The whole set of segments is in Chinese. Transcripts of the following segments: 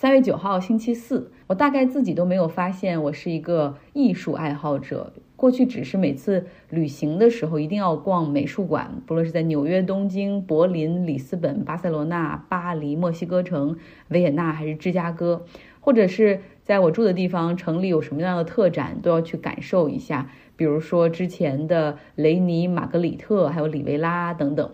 三月九号星期四，我大概自己都没有发现我是一个艺术爱好者。过去只是每次旅行的时候一定要逛美术馆，不论是在纽约、东京、柏林、里斯本、巴塞罗那、巴黎、墨西哥城、维也纳还是芝加哥，或者是在我住的地方城里有什么样的特展都要去感受一下，比如说之前的雷尼、玛格里特还有里维拉等等。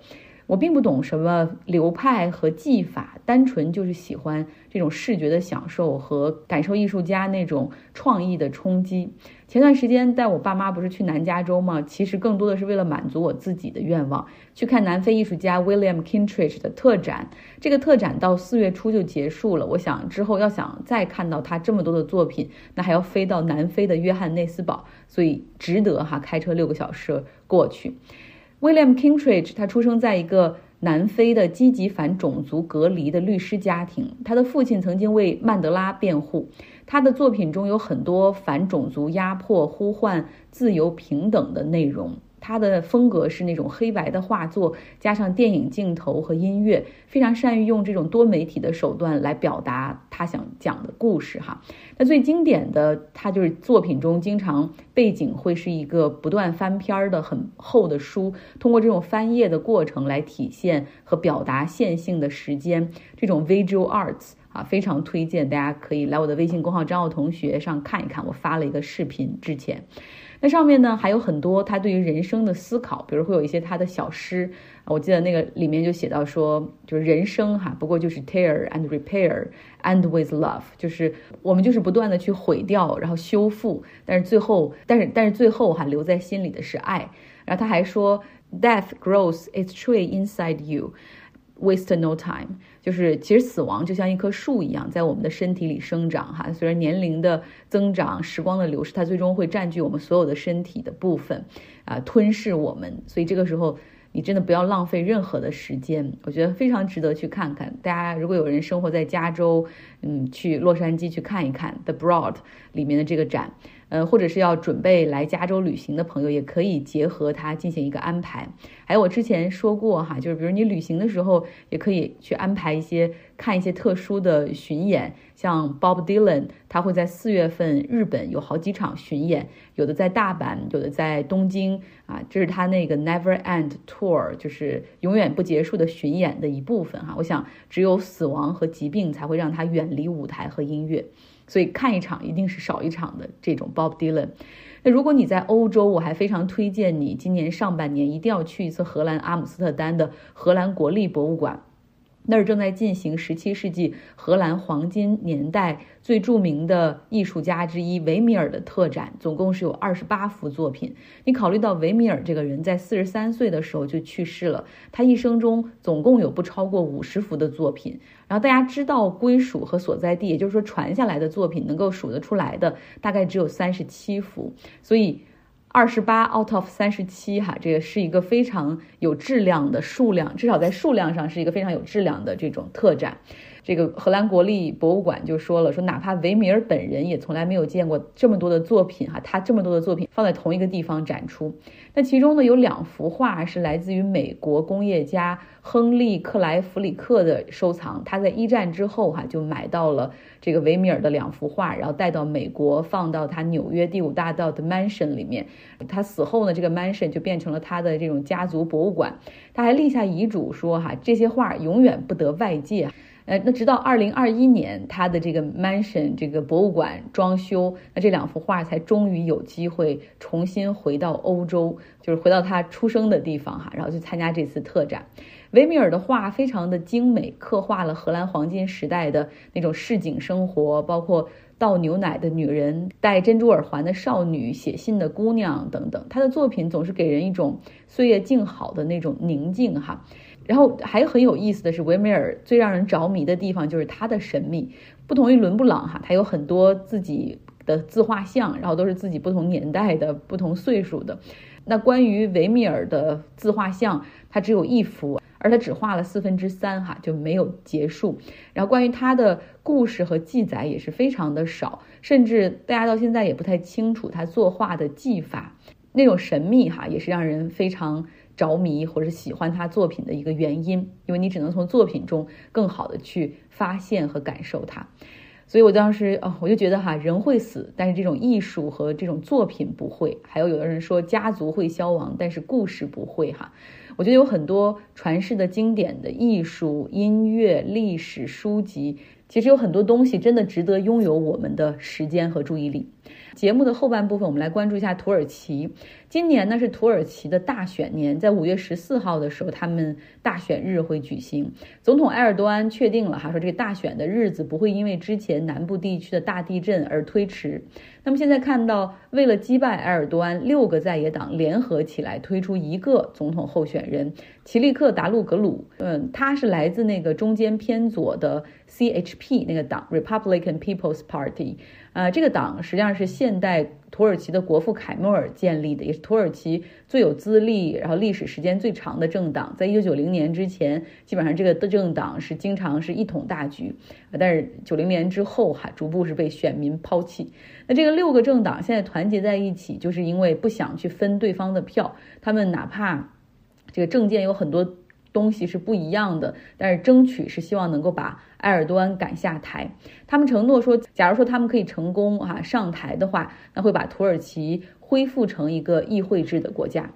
我并不懂什么流派和技法，单纯就是喜欢这种视觉的享受和感受艺术家那种创意的冲击。前段时间带我爸妈不是去南加州吗？其实更多的是为了满足我自己的愿望，去看南非艺术家 William Kintridge 的特展。这个特展到四月初就结束了。我想之后要想再看到他这么多的作品，那还要飞到南非的约翰内斯堡，所以值得哈开车六个小时过去。William Kintridge，他出生在一个南非的积极反种族隔离的律师家庭。他的父亲曾经为曼德拉辩护。他的作品中有很多反种族压迫、呼唤自由平等的内容。他的风格是那种黑白的画作，加上电影镜头和音乐，非常善于用这种多媒体的手段来表达他想讲的故事。哈，那最经典的，他就是作品中经常背景会是一个不断翻篇儿的很厚的书，通过这种翻页的过程来体现和表达线性的时间，这种 visual arts 啊，非常推荐大家可以来我的微信公号张奥同学上看一看，我发了一个视频之前。那上面呢还有很多他对于人生的思考，比如会有一些他的小诗我记得那个里面就写到说，就是人生哈，不过就是 tear and repair and with love，就是我们就是不断的去毁掉，然后修复，但是最后，但是但是最后哈留在心里的是爱。然后他还说，death grows its tree inside you。Waste no time，就是其实死亡就像一棵树一样，在我们的身体里生长哈。随着年龄的增长，时光的流逝，它最终会占据我们所有的身体的部分，啊，吞噬我们。所以这个时候，你真的不要浪费任何的时间。我觉得非常值得去看看。大家如果有人生活在加州，嗯，去洛杉矶去看一看 The Broad 里面的这个展。呃，或者是要准备来加州旅行的朋友，也可以结合它进行一个安排。还有我之前说过哈，就是比如你旅行的时候，也可以去安排一些看一些特殊的巡演，像 Bob Dylan，他会在四月份日本有好几场巡演，有的在大阪，有的在东京啊，这是他那个 Never End Tour，就是永远不结束的巡演的一部分哈。我想，只有死亡和疾病才会让他远离舞台和音乐。所以看一场一定是少一场的这种 Bob Dylan。那如果你在欧洲，我还非常推荐你今年上半年一定要去一次荷兰阿姆斯特丹的荷兰国立博物馆。那儿正在进行十七世纪荷兰黄金年代最著名的艺术家之一维米尔的特展，总共是有二十八幅作品。你考虑到维米尔这个人在四十三岁的时候就去世了，他一生中总共有不超过五十幅的作品。然后大家知道归属和所在地，也就是说传下来的作品能够数得出来的，大概只有三十七幅。所以。二十八 out of 三十七，哈，这个是一个非常有质量的数量，至少在数量上是一个非常有质量的这种特展。这个荷兰国立博物馆就说了，说哪怕维米尔本人也从来没有见过这么多的作品哈，他这么多的作品放在同一个地方展出。那其中呢有两幅画是来自于美国工业家亨利克莱弗里克的收藏，他在一战之后哈就买到了这个维米尔的两幅画，然后带到美国放到他纽约第五大道的 mansion 里面。他死后呢，这个 mansion 就变成了他的这种家族博物馆。他还立下遗嘱说哈，这些画永远不得外界。呃，那直到二零二一年，他的这个 mansion 这个博物馆装修，那这两幅画才终于有机会重新回到欧洲，就是回到他出生的地方哈，然后去参加这次特展。维米尔的画非常的精美，刻画了荷兰黄金时代的那种市井生活，包括倒牛奶的女人、戴珍珠耳环的少女、写信的姑娘等等。他的作品总是给人一种岁月静好的那种宁静哈。然后还很有意思的是，维米尔最让人着迷的地方就是他的神秘。不同于伦布朗哈，他有很多自己的自画像，然后都是自己不同年代的、不同岁数的。那关于维米尔的自画像，他只有一幅，而他只画了四分之三哈，就没有结束。然后关于他的故事和记载也是非常的少，甚至大家到现在也不太清楚他作画的技法，那种神秘哈，也是让人非常。着迷或者喜欢他作品的一个原因，因为你只能从作品中更好的去发现和感受它。所以我当时哦，我就觉得哈，人会死，但是这种艺术和这种作品不会。还有有的人说家族会消亡，但是故事不会哈。我觉得有很多传世的经典的艺术、音乐、历史书籍，其实有很多东西真的值得拥有我们的时间和注意力。节目的后半部分，我们来关注一下土耳其。今年呢是土耳其的大选年，在五月十四号的时候，他们大选日会举行。总统埃尔多安确定了哈，说这个大选的日子不会因为之前南部地区的大地震而推迟。那么现在看到，为了击败埃尔多安，六个在野党联合起来推出一个总统候选人齐利克达鲁格鲁。嗯，他是来自那个中间偏左的 CHP 那个党 Republican People's Party。呃，这个党实际上是现代土耳其的国父凯末尔建立的，也是土耳其最有资历，然后历史时间最长的政党。在一九九零年之前，基本上这个的政党是经常是一统大局，但是九零年之后哈，逐步是被选民抛弃。那这个六个政党现在团结在一起，就是因为不想去分对方的票，他们哪怕这个政见有很多。东西是不一样的，但是争取是希望能够把埃尔多安赶下台。他们承诺说，假如说他们可以成功啊上台的话，那会把土耳其恢复成一个议会制的国家。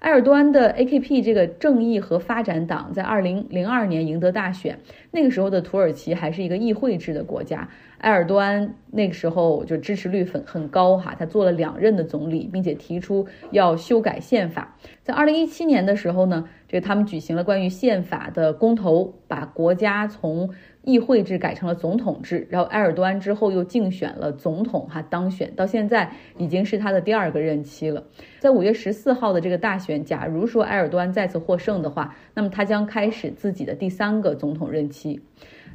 埃尔多安的 AKP 这个正义和发展党在二零零二年赢得大选，那个时候的土耳其还是一个议会制的国家。埃尔多安那个时候就支持率很很高哈，他做了两任的总理，并且提出要修改宪法。在二零一七年的时候呢，这他们举行了关于宪法的公投，把国家从议会制改成了总统制。然后埃尔多安之后又竞选了总统哈当选，到现在已经是他的第二个任期了。在五月十四号的这个大选，假如说埃尔多安再次获胜的话，那么他将开始自己的第三个总统任期。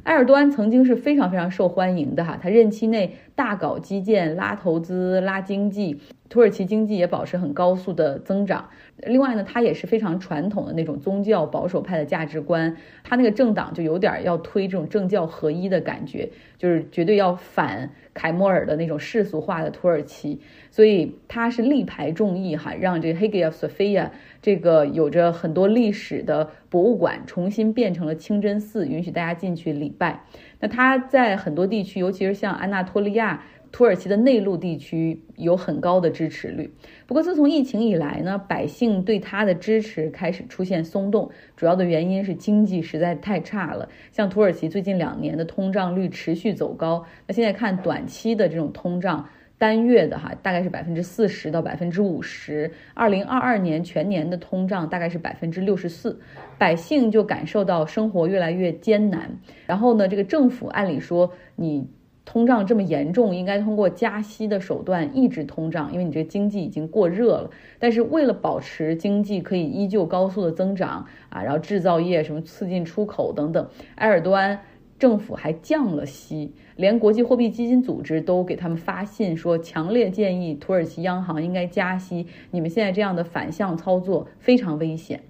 埃尔多安曾经是非常非常受欢迎的哈，他任期内大搞基建、拉投资、拉经济，土耳其经济也保持很高速的增长。另外呢，他也是非常传统的那种宗教保守派的价值观，他那个政党就有点要推这种政教合一的感觉，就是绝对要反凯末尔的那种世俗化的土耳其，所以他是力排众议哈，让这个 Hagia Sophia 这个有着很多历史的博物馆重新变成了清真寺，允许大家进去礼拜。那他在很多地区，尤其是像安纳托利亚。土耳其的内陆地区有很高的支持率，不过自从疫情以来呢，百姓对他的支持开始出现松动，主要的原因是经济实在太差了。像土耳其最近两年的通胀率持续走高，那现在看短期的这种通胀，单月的哈大概是百分之四十到百分之五十，二零二二年全年的通胀大概是百分之六十四，百姓就感受到生活越来越艰难。然后呢，这个政府按理说你。通胀这么严重，应该通过加息的手段抑制通胀，因为你这经济已经过热了。但是为了保持经济可以依旧高速的增长啊，然后制造业什么促进出口等等，埃尔多安政府还降了息，连国际货币基金组织都给他们发信说，强烈建议土耳其央行应该加息。你们现在这样的反向操作非常危险。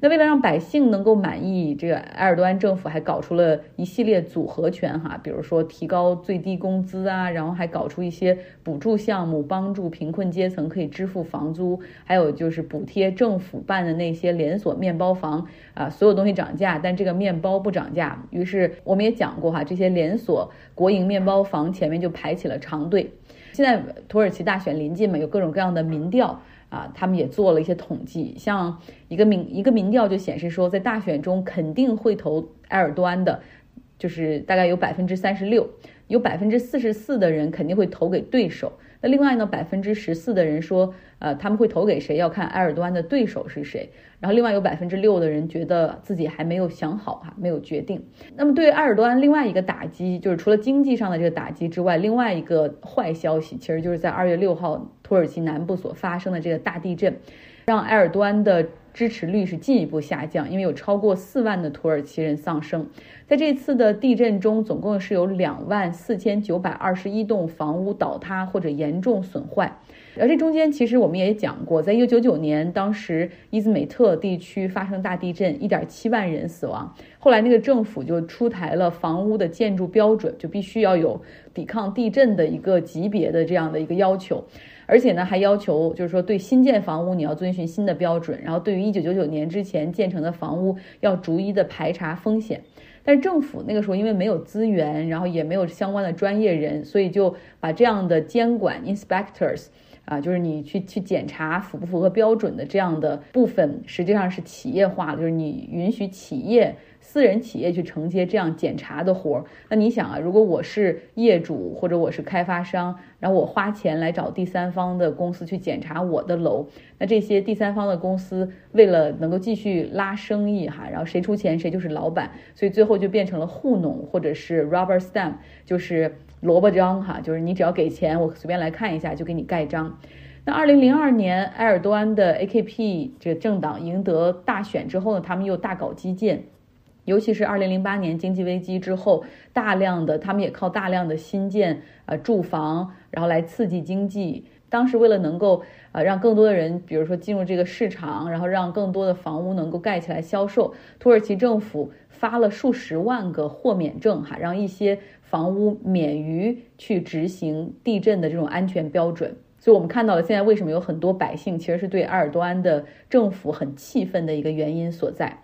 那为了让百姓能够满意，这个埃尔多安政府还搞出了一系列组合拳哈，比如说提高最低工资啊，然后还搞出一些补助项目，帮助贫困阶层可以支付房租，还有就是补贴政府办的那些连锁面包房啊，所有东西涨价，但这个面包不涨价。于是我们也讲过哈，这些连锁国营面包房前面就排起了长队。现在土耳其大选临近嘛，有各种各样的民调。啊，他们也做了一些统计，像一个民一个民调就显示说，在大选中肯定会投埃尔多安的，就是大概有百分之三十六，有百分之四十四的人肯定会投给对手。那另外呢，百分之十四的人说，呃，他们会投给谁要看埃尔多安的对手是谁。然后另外有百分之六的人觉得自己还没有想好哈，没有决定。那么对埃尔多安另外一个打击，就是除了经济上的这个打击之外，另外一个坏消息，其实就是在二月六号土耳其南部所发生的这个大地震，让埃尔多安的支持率是进一步下降，因为有超过四万的土耳其人丧生。在这次的地震中，总共是有两万四千九百二十一栋房屋倒塌或者严重损坏。而这中间其实我们也讲过，在一九九九年，当时伊兹美特地区发生大地震，一点七万人死亡。后来那个政府就出台了房屋的建筑标准，就必须要有抵抗地震的一个级别的这样的一个要求，而且呢还要求就是说对新建房屋你要遵循新的标准，然后对于一九九九年之前建成的房屋要逐一的排查风险。但是政府那个时候因为没有资源，然后也没有相关的专业人，所以就把这样的监管 inspectors。啊，就是你去去检查符不符合标准的这样的部分，实际上是企业化的，就是你允许企业、私人企业去承接这样检查的活儿。那你想啊，如果我是业主或者我是开发商，然后我花钱来找第三方的公司去检查我的楼，那这些第三方的公司为了能够继续拉生意哈，然后谁出钱谁就是老板，所以最后就变成了糊弄或者是 rubber stamp，就是。萝卜章哈，就是你只要给钱，我随便来看一下就给你盖章。那二零零二年埃尔多安的 AKP 这个政党赢得大选之后呢，他们又大搞基建，尤其是二零零八年经济危机之后，大量的他们也靠大量的新建呃住房，然后来刺激经济。当时为了能够呃让更多的人，比如说进入这个市场，然后让更多的房屋能够盖起来销售，土耳其政府发了数十万个豁免证哈，让一些。房屋免于去执行地震的这种安全标准，所以我们看到了现在为什么有很多百姓其实是对埃尔多安的政府很气愤的一个原因所在。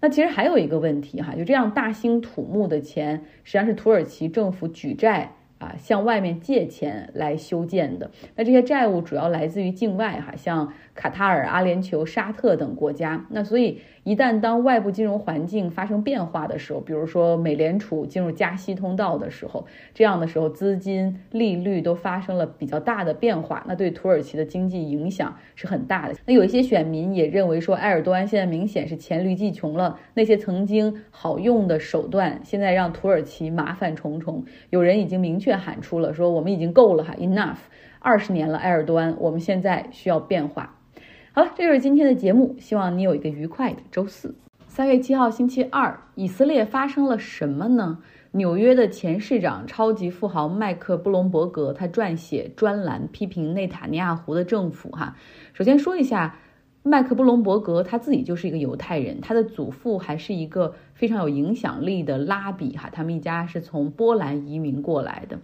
那其实还有一个问题哈，就这样大兴土木的钱，实际上是土耳其政府举债。啊，向外面借钱来修建的，那这些债务主要来自于境外哈，像卡塔尔、阿联酋、沙特等国家。那所以一旦当外部金融环境发生变化的时候，比如说美联储进入加息通道的时候，这样的时候资金利率都发生了比较大的变化，那对土耳其的经济影响是很大的。那有一些选民也认为说，埃尔多安现在明显是黔驴技穷了，那些曾经好用的手段，现在让土耳其麻烦重重。有人已经明确。喊出了说：“我们已经够了哈，enough，二十年了，埃尔多安，我们现在需要变化。”好了，这就是今天的节目，希望你有一个愉快的周四。三月七号星期二，以色列发生了什么呢？纽约的前市长、超级富豪麦克布隆伯格他撰写专栏批评内塔尼亚胡的政府。哈，首先说一下。麦克布隆伯格他自己就是一个犹太人，他的祖父还是一个非常有影响力的拉比哈，他们一家是从波兰移民过来的。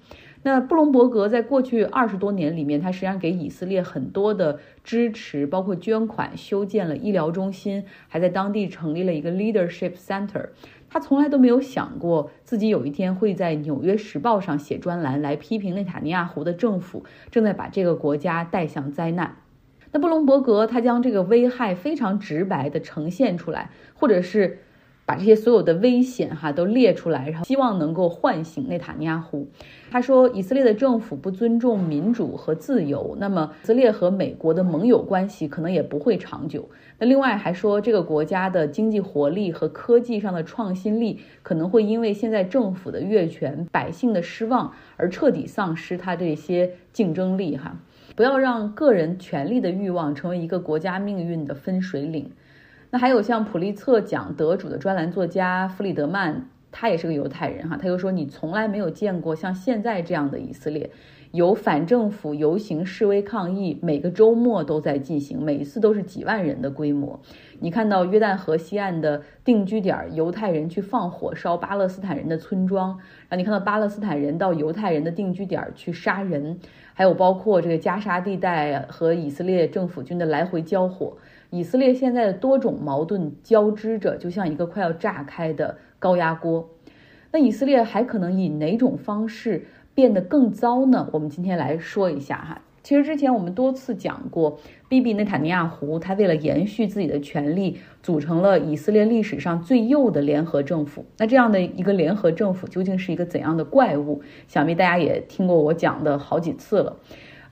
那布隆伯格在过去二十多年里面，他实际上给以色列很多的支持，包括捐款修建了医疗中心，还在当地成立了一个 leadership center。他从来都没有想过自己有一天会在《纽约时报》上写专栏来批评内塔尼亚胡的政府正在把这个国家带向灾难。那布隆伯格他将这个危害非常直白的呈现出来，或者是把这些所有的危险哈都列出来，然后希望能够唤醒内塔尼亚胡。他说，以色列的政府不尊重民主和自由，那么以色列和美国的盟友关系可能也不会长久。那另外还说，这个国家的经济活力和科技上的创新力可能会因为现在政府的越权、百姓的失望而彻底丧失它这些竞争力哈。不要让个人权力的欲望成为一个国家命运的分水岭。那还有像普利策奖得主的专栏作家弗里德曼，他也是个犹太人哈，他又说你从来没有见过像现在这样的以色列，有反政府游行示威抗议，每个周末都在进行，每一次都是几万人的规模。你看到约旦河西岸的定居点，犹太人去放火烧巴勒斯坦人的村庄，然后你看到巴勒斯坦人到犹太人的定居点去杀人。还有包括这个加沙地带和以色列政府军的来回交火，以色列现在的多种矛盾交织着，就像一个快要炸开的高压锅。那以色列还可能以哪种方式变得更糟呢？我们今天来说一下哈。其实之前我们多次讲过，比比内塔尼亚胡他为了延续自己的权利，组成了以色列历史上最右的联合政府。那这样的一个联合政府究竟是一个怎样的怪物？想必大家也听过我讲的好几次了。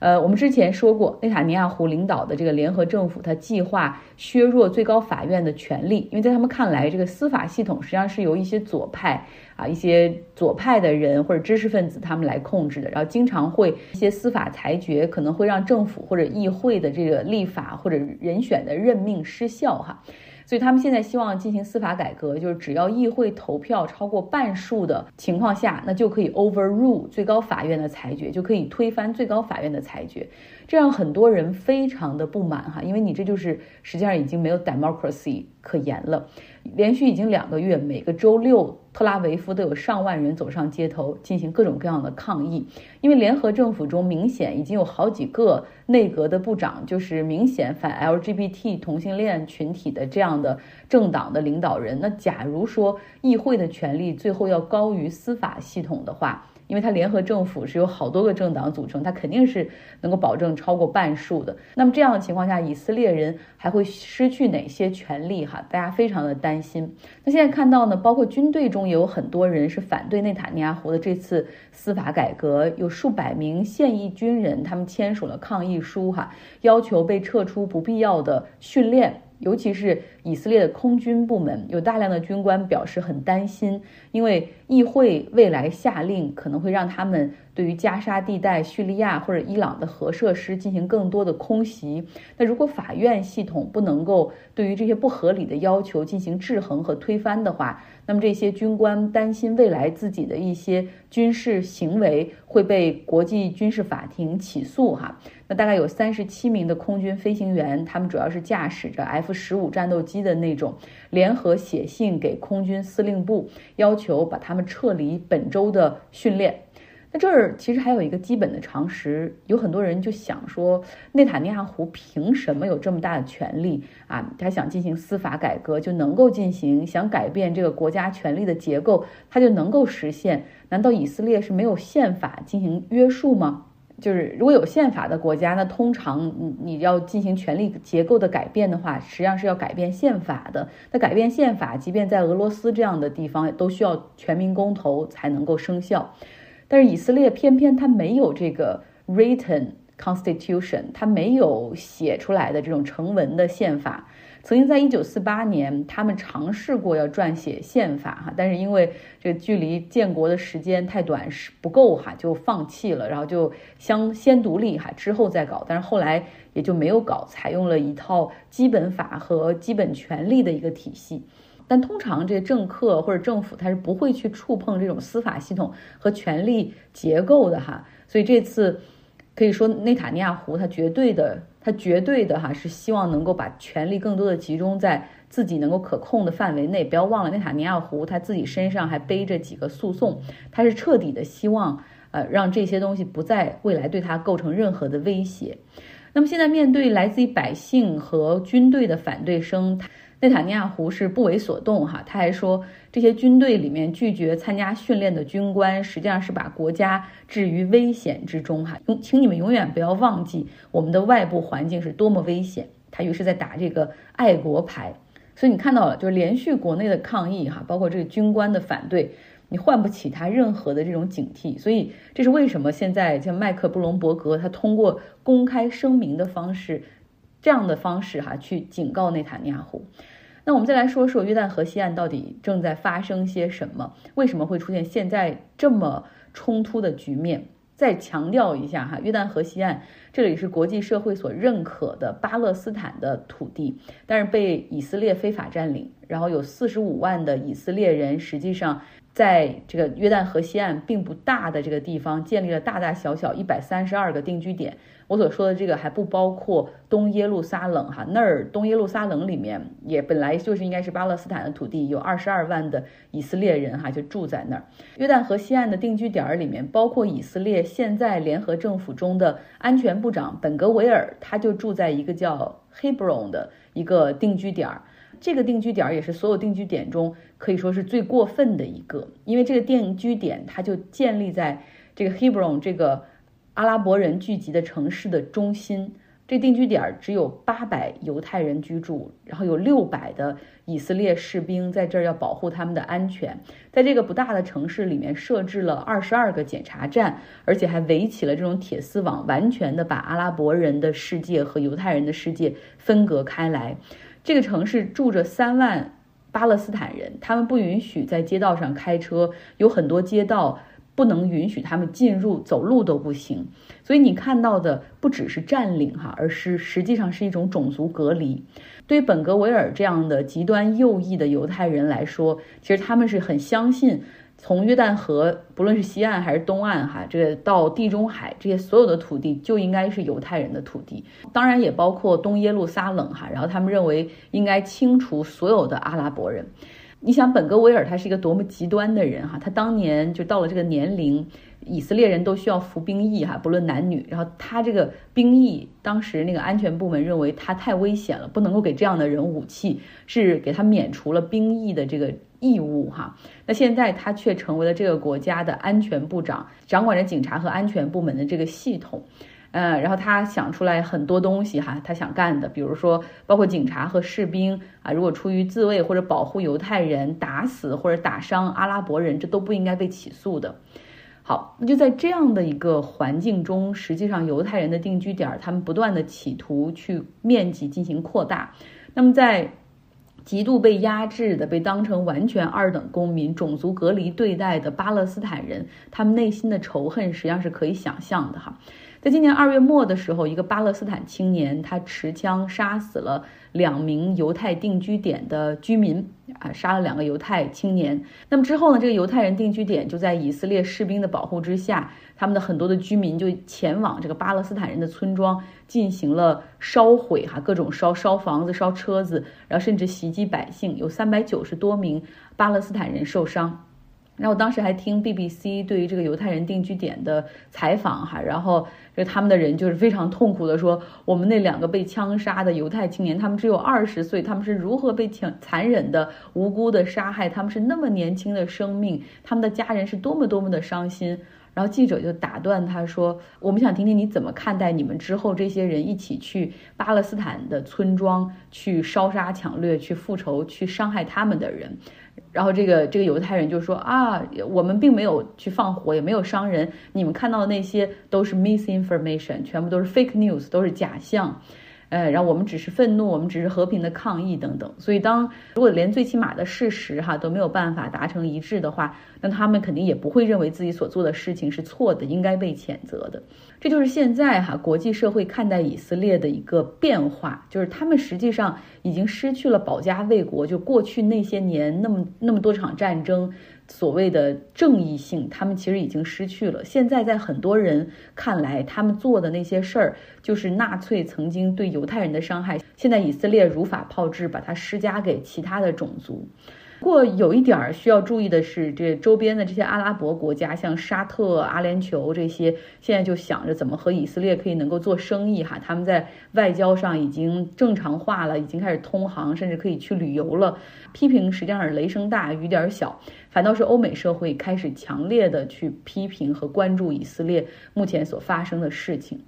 呃，我们之前说过，内塔尼亚胡领导的这个联合政府，他计划削弱最高法院的权力，因为在他们看来，这个司法系统实际上是由一些左派啊、一些左派的人或者知识分子他们来控制的，然后经常会一些司法裁决可能会让政府或者议会的这个立法或者人选的任命失效哈。所以他们现在希望进行司法改革，就是只要议会投票超过半数的情况下，那就可以 overrule 最高法院的裁决，就可以推翻最高法院的裁决。这让很多人非常的不满哈，因为你这就是实际上已经没有 democracy 可言了。连续已经两个月，每个周六特拉维夫都有上万人走上街头进行各种各样的抗议，因为联合政府中明显已经有好几个内阁的部长就是明显反 LGBT 同性恋群体的这样的政党的领导人。那假如说议会的权力最后要高于司法系统的话，因为它联合政府是由好多个政党组成，它肯定是能够保证超过半数的。那么这样的情况下，以色列人还会失去哪些权利？哈，大家非常的担心。那现在看到呢，包括军队中也有很多人是反对内塔尼亚胡的这次司法改革，有数百名现役军人，他们签署了抗议书，哈，要求被撤出不必要的训练。尤其是以色列的空军部门，有大量的军官表示很担心，因为议会未来下令可能会让他们。对于加沙地带、叙利亚或者伊朗的核设施进行更多的空袭，那如果法院系统不能够对于这些不合理的要求进行制衡和推翻的话，那么这些军官担心未来自己的一些军事行为会被国际军事法庭起诉哈。那大概有三十七名的空军飞行员，他们主要是驾驶着 F 十五战斗机机的那种，联合写信给空军司令部，要求把他们撤离本周的训练。那这儿其实还有一个基本的常识，有很多人就想说，内塔尼亚胡凭什么有这么大的权利啊？他想进行司法改革就能够进行，想改变这个国家权力的结构，他就能够实现？难道以色列是没有宪法进行约束吗？就是如果有宪法的国家，那通常你你要进行权力结构的改变的话，实际上是要改变宪法的。那改变宪法，即便在俄罗斯这样的地方，都需要全民公投才能够生效。但是以色列偏偏它没有这个 written constitution，它没有写出来的这种成文的宪法。曾经在一九四八年，他们尝试过要撰写宪法哈，但是因为这个距离建国的时间太短，是不够哈，就放弃了，然后就相先独立哈，之后再搞。但是后来也就没有搞，采用了一套基本法和基本权利的一个体系。但通常这政客或者政府他是不会去触碰这种司法系统和权力结构的哈，所以这次可以说内塔尼亚胡他绝对的他绝对的哈是希望能够把权力更多的集中在自己能够可控的范围内。不要忘了内塔尼亚胡他自己身上还背着几个诉讼，他是彻底的希望呃让这些东西不在未来对他构成任何的威胁。那么现在面对来自于百姓和军队的反对声。内塔尼亚胡是不为所动，哈，他还说这些军队里面拒绝参加训练的军官，实际上是把国家置于危险之中，哈，永，请你们永远不要忘记我们的外部环境是多么危险。他于是在打这个爱国牌，所以你看到了，就是连续国内的抗议，哈，包括这个军官的反对，你唤不起他任何的这种警惕，所以这是为什么现在像麦克布隆伯格他通过公开声明的方式，这样的方式，哈，去警告内塔尼亚胡。那我们再来说说约旦河西岸到底正在发生些什么？为什么会出现现在这么冲突的局面？再强调一下哈，约旦河西岸这里是国际社会所认可的巴勒斯坦的土地，但是被以色列非法占领，然后有四十五万的以色列人实际上。在这个约旦河西岸并不大的这个地方，建立了大大小小一百三十二个定居点。我所说的这个还不包括东耶路撒冷哈，那儿东耶路撒冷里面也本来就是应该是巴勒斯坦的土地，有二十二万的以色列人哈就住在那儿。约旦河西岸的定居点儿里面，包括以色列现在联合政府中的安全部长本格维尔，他就住在一个叫 Hebron 的一个定居点儿。这个定居点也是所有定居点中可以说是最过分的一个，因为这个定居点它就建立在这个 Hebron 这个阿拉伯人聚集的城市的中心。这定居点只有八百犹太人居住，然后有六百的以色列士兵在这儿要保护他们的安全。在这个不大的城市里面设置了二十二个检查站，而且还围起了这种铁丝网，完全的把阿拉伯人的世界和犹太人的世界分隔开来。这个城市住着三万巴勒斯坦人，他们不允许在街道上开车，有很多街道不能允许他们进入，走路都不行。所以你看到的不只是占领哈，而是实际上是一种种族隔离。对本格维尔这样的极端右翼的犹太人来说，其实他们是很相信。从约旦河，不论是西岸还是东岸，哈，这个到地中海，这些所有的土地就应该是犹太人的土地，当然也包括东耶路撒冷，哈。然后他们认为应该清除所有的阿拉伯人。你想，本格维尔他是一个多么极端的人，哈，他当年就到了这个年龄。以色列人都需要服兵役哈，不论男女。然后他这个兵役，当时那个安全部门认为他太危险了，不能够给这样的人武器，是给他免除了兵役的这个义务哈。那现在他却成为了这个国家的安全部长，掌管着警察和安全部门的这个系统。呃，然后他想出来很多东西哈，他想干的，比如说包括警察和士兵啊，如果出于自卫或者保护犹太人，打死或者打伤阿拉伯人，这都不应该被起诉的。好，那就在这样的一个环境中，实际上犹太人的定居点，他们不断的企图去面积进行扩大。那么在极度被压制的、被当成完全二等公民、种族隔离对待的巴勒斯坦人，他们内心的仇恨实际上是可以想象的哈。在今年二月末的时候，一个巴勒斯坦青年他持枪杀死了两名犹太定居点的居民，啊，杀了两个犹太青年。那么之后呢，这个犹太人定居点就在以色列士兵的保护之下，他们的很多的居民就前往这个巴勒斯坦人的村庄进行了烧毁，哈，各种烧烧房子、烧车子，然后甚至袭击百姓，有三百九十多名巴勒斯坦人受伤。然后我当时还听 BBC 对于这个犹太人定居点的采访，哈，然后。就他们的人就是非常痛苦的说，我们那两个被枪杀的犹太青年，他们只有二十岁，他们是如何被强残忍的、无辜的杀害？他们是那么年轻的生命，他们的家人是多么多么的伤心。然后记者就打断他说：“我们想听听你怎么看待你们之后这些人一起去巴勒斯坦的村庄去烧杀抢掠、去复仇、去伤害他们的人。”然后这个这个犹太人就说啊，我们并没有去放火，也没有伤人，你们看到的那些都是 misinformation，全部都是 fake news，都是假象。呃，然后我们只是愤怒，我们只是和平的抗议等等。所以，当如果连最起码的事实哈都没有办法达成一致的话，那他们肯定也不会认为自己所做的事情是错的，应该被谴责的。这就是现在哈国际社会看待以色列的一个变化，就是他们实际上已经失去了保家卫国，就过去那些年那么那么多场战争。所谓的正义性，他们其实已经失去了。现在在很多人看来，他们做的那些事儿，就是纳粹曾经对犹太人的伤害。现在以色列如法炮制，把它施加给其他的种族。不过有一点儿需要注意的是，这周边的这些阿拉伯国家，像沙特、阿联酋这些，现在就想着怎么和以色列可以能够做生意哈。他们在外交上已经正常化了，已经开始通航，甚至可以去旅游了。批评实际上是雷声大雨点小，反倒是欧美社会开始强烈的去批评和关注以色列目前所发生的事情。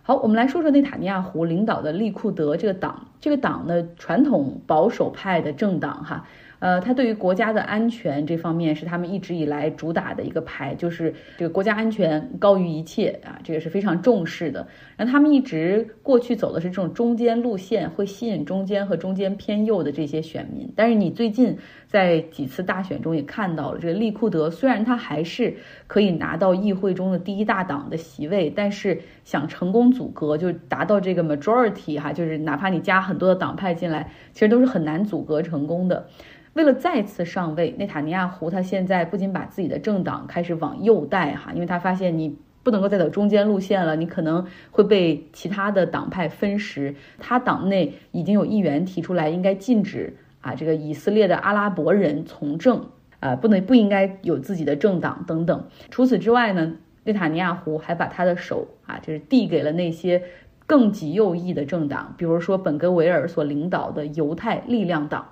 好，我们来说说内塔尼亚胡领导的利库德这个党，这个党呢，传统保守派的政党哈。呃，他对于国家的安全这方面是他们一直以来主打的一个牌，就是这个国家安全高于一切啊，这个是非常重视的。然后他们一直过去走的是这种中间路线，会吸引中间和中间偏右的这些选民。但是你最近在几次大选中也看到了，这个利库德虽然他还是可以拿到议会中的第一大党的席位，但是想成功阻隔，就达到这个 majority 哈，就是哪怕你加很多的党派进来，其实都是很难阻隔成功的。为了再次上位，内塔尼亚胡他现在不仅把自己的政党开始往右带哈，因为他发现你不能够再走中间路线了，你可能会被其他的党派分食。他党内已经有议员提出来，应该禁止啊这个以色列的阿拉伯人从政啊，不能不应该有自己的政党等等。除此之外呢，内塔尼亚胡还把他的手啊就是递给了那些更极右翼的政党，比如说本格维尔所领导的犹太力量党。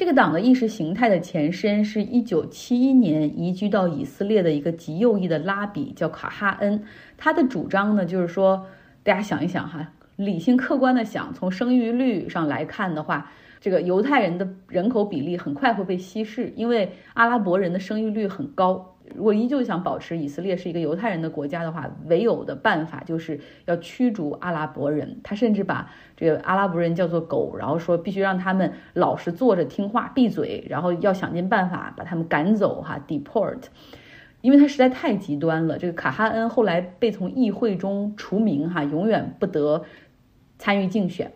这个党的意识形态的前身是一九七一年移居到以色列的一个极右翼的拉比，叫卡哈恩。他的主张呢，就是说，大家想一想哈，理性客观的想，从生育率上来看的话，这个犹太人的人口比例很快会被稀释，因为阿拉伯人的生育率很高。如果依旧想保持以色列是一个犹太人的国家的话，唯有的办法就是要驱逐阿拉伯人。他甚至把这个阿拉伯人叫做狗，然后说必须让他们老实坐着听话、闭嘴，然后要想尽办法把他们赶走哈，deport。因为他实在太极端了。这个卡哈恩后来被从议会中除名，哈，永远不得参与竞选。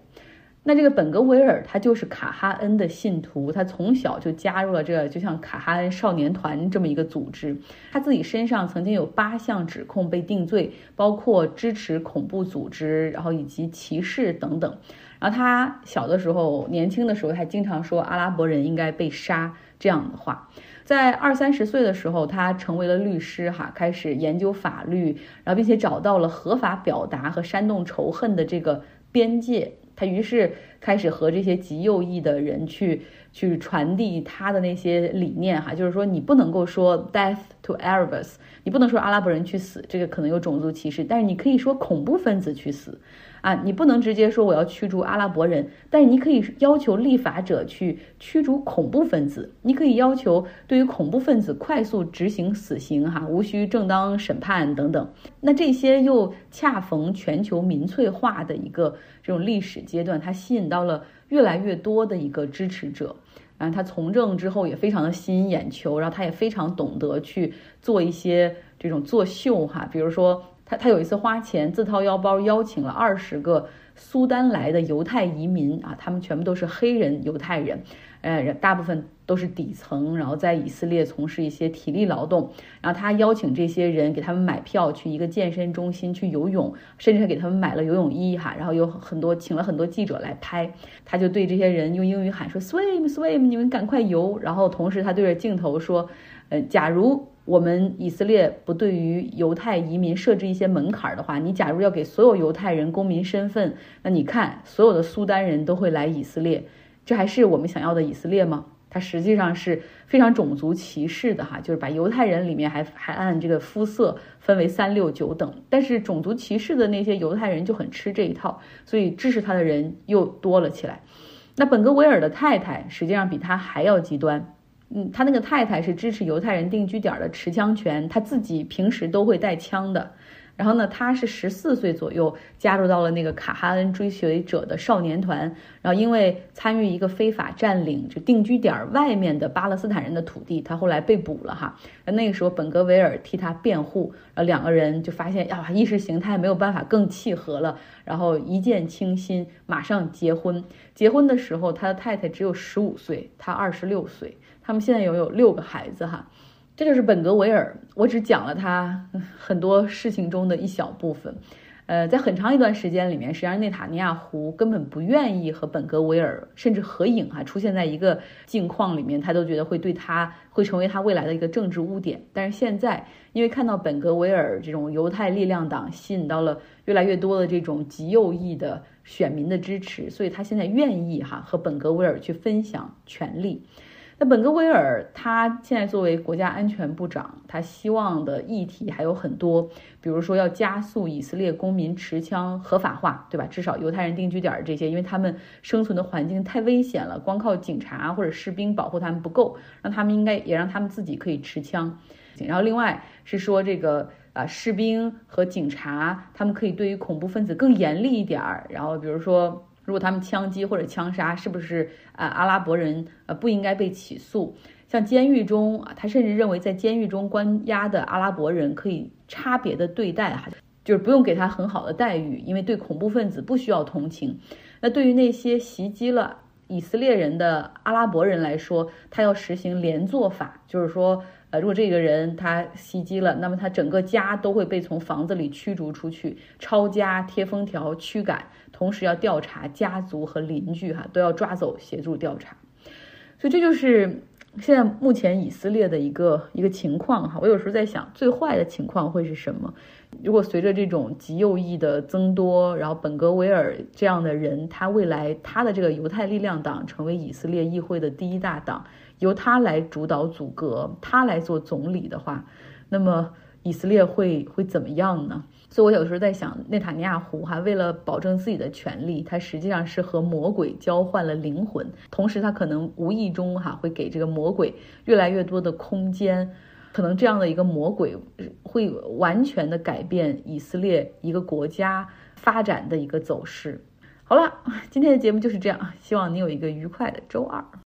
那这个本格维尔他就是卡哈恩的信徒，他从小就加入了这个就像卡哈恩少年团这么一个组织。他自己身上曾经有八项指控被定罪，包括支持恐怖组织，然后以及歧视等等。然后他小的时候、年轻的时候还经常说阿拉伯人应该被杀这样的话。在二三十岁的时候，他成为了律师，哈，开始研究法律，然后并且找到了合法表达和煽动仇恨的这个边界。他于是开始和这些极右翼的人去去传递他的那些理念，哈，就是说你不能够说 death to Arabs，你不能说阿拉伯人去死，这个可能有种族歧视，但是你可以说恐怖分子去死。啊，你不能直接说我要驱逐阿拉伯人，但是你可以要求立法者去驱逐恐怖分子。你可以要求对于恐怖分子快速执行死刑，哈，无需正当审判等等。那这些又恰逢全球民粹化的一个这种历史阶段，它吸引到到了越来越多的一个支持者。然后，他从政之后也非常的吸引眼球，然后他也非常懂得去做一些这种作秀，哈，比如说。他他有一次花钱自掏腰包邀请了二十个苏丹来的犹太移民啊，他们全部都是黑人犹太人，呃，大部分都是底层，然后在以色列从事一些体力劳动。然后他邀请这些人给他们买票去一个健身中心去游泳，甚至还给他们买了游泳衣哈。然后有很多请了很多记者来拍，他就对这些人用英语喊说 “swim swim”，你们赶快游。然后同时他对着镜头说，呃，假如。我们以色列不对于犹太移民设置一些门槛的话，你假如要给所有犹太人公民身份，那你看所有的苏丹人都会来以色列，这还是我们想要的以色列吗？它实际上是非常种族歧视的哈，就是把犹太人里面还还按这个肤色分为三六九等，但是种族歧视的那些犹太人就很吃这一套，所以支持他的人又多了起来。那本格维尔的太太实际上比他还要极端。嗯，他那个太太是支持犹太人定居点的持枪权，他自己平时都会带枪的。然后呢，他是十四岁左右加入到了那个卡哈恩追随者的少年团，然后因为参与一个非法占领就定居点外面的巴勒斯坦人的土地，他后来被捕了哈。那个时候本格维尔替他辩护，然后两个人就发现呀，意识形态没有办法更契合了，然后一见倾心，马上结婚。结婚的时候，他的太太只有十五岁，他二十六岁。他们现在拥有六个孩子，哈，这就是本格维尔。我只讲了他很多事情中的一小部分。呃，在很长一段时间里面，实际上内塔尼亚胡根本不愿意和本格维尔甚至合影，哈，出现在一个境况里面，他都觉得会对他会成为他未来的一个政治污点。但是现在，因为看到本格维尔这种犹太力量党吸引到了越来越多的这种极右翼的选民的支持，所以他现在愿意哈和本格维尔去分享权力。那本格维尔他现在作为国家安全部长，他希望的议题还有很多，比如说要加速以色列公民持枪合法化，对吧？至少犹太人定居点这些，因为他们生存的环境太危险了，光靠警察或者士兵保护他们不够，让他们应该也让他们自己可以持枪。然后另外是说这个啊，士兵和警察他们可以对于恐怖分子更严厉一点儿，然后比如说。如果他们枪击或者枪杀，是不是啊？阿拉伯人呃不应该被起诉。像监狱中啊，他甚至认为在监狱中关押的阿拉伯人可以差别的对待哈，就是不用给他很好的待遇，因为对恐怖分子不需要同情。那对于那些袭击了以色列人的阿拉伯人来说，他要实行连坐法，就是说。呃，如果这个人他袭击了，那么他整个家都会被从房子里驱逐出去，抄家、贴封条、驱赶，同时要调查家族和邻居，哈，都要抓走协助调查。所以这就是现在目前以色列的一个一个情况，哈。我有时候在想，最坏的情况会是什么？如果随着这种极右翼的增多，然后本格维尔这样的人，他未来他的这个犹太力量党成为以色列议会的第一大党。由他来主导组阁，他来做总理的话，那么以色列会会怎么样呢？所以我有时候在想，内塔尼亚胡哈为了保证自己的权利，他实际上是和魔鬼交换了灵魂，同时他可能无意中哈会给这个魔鬼越来越多的空间，可能这样的一个魔鬼会完全的改变以色列一个国家发展的一个走势。好了，今天的节目就是这样，希望你有一个愉快的周二。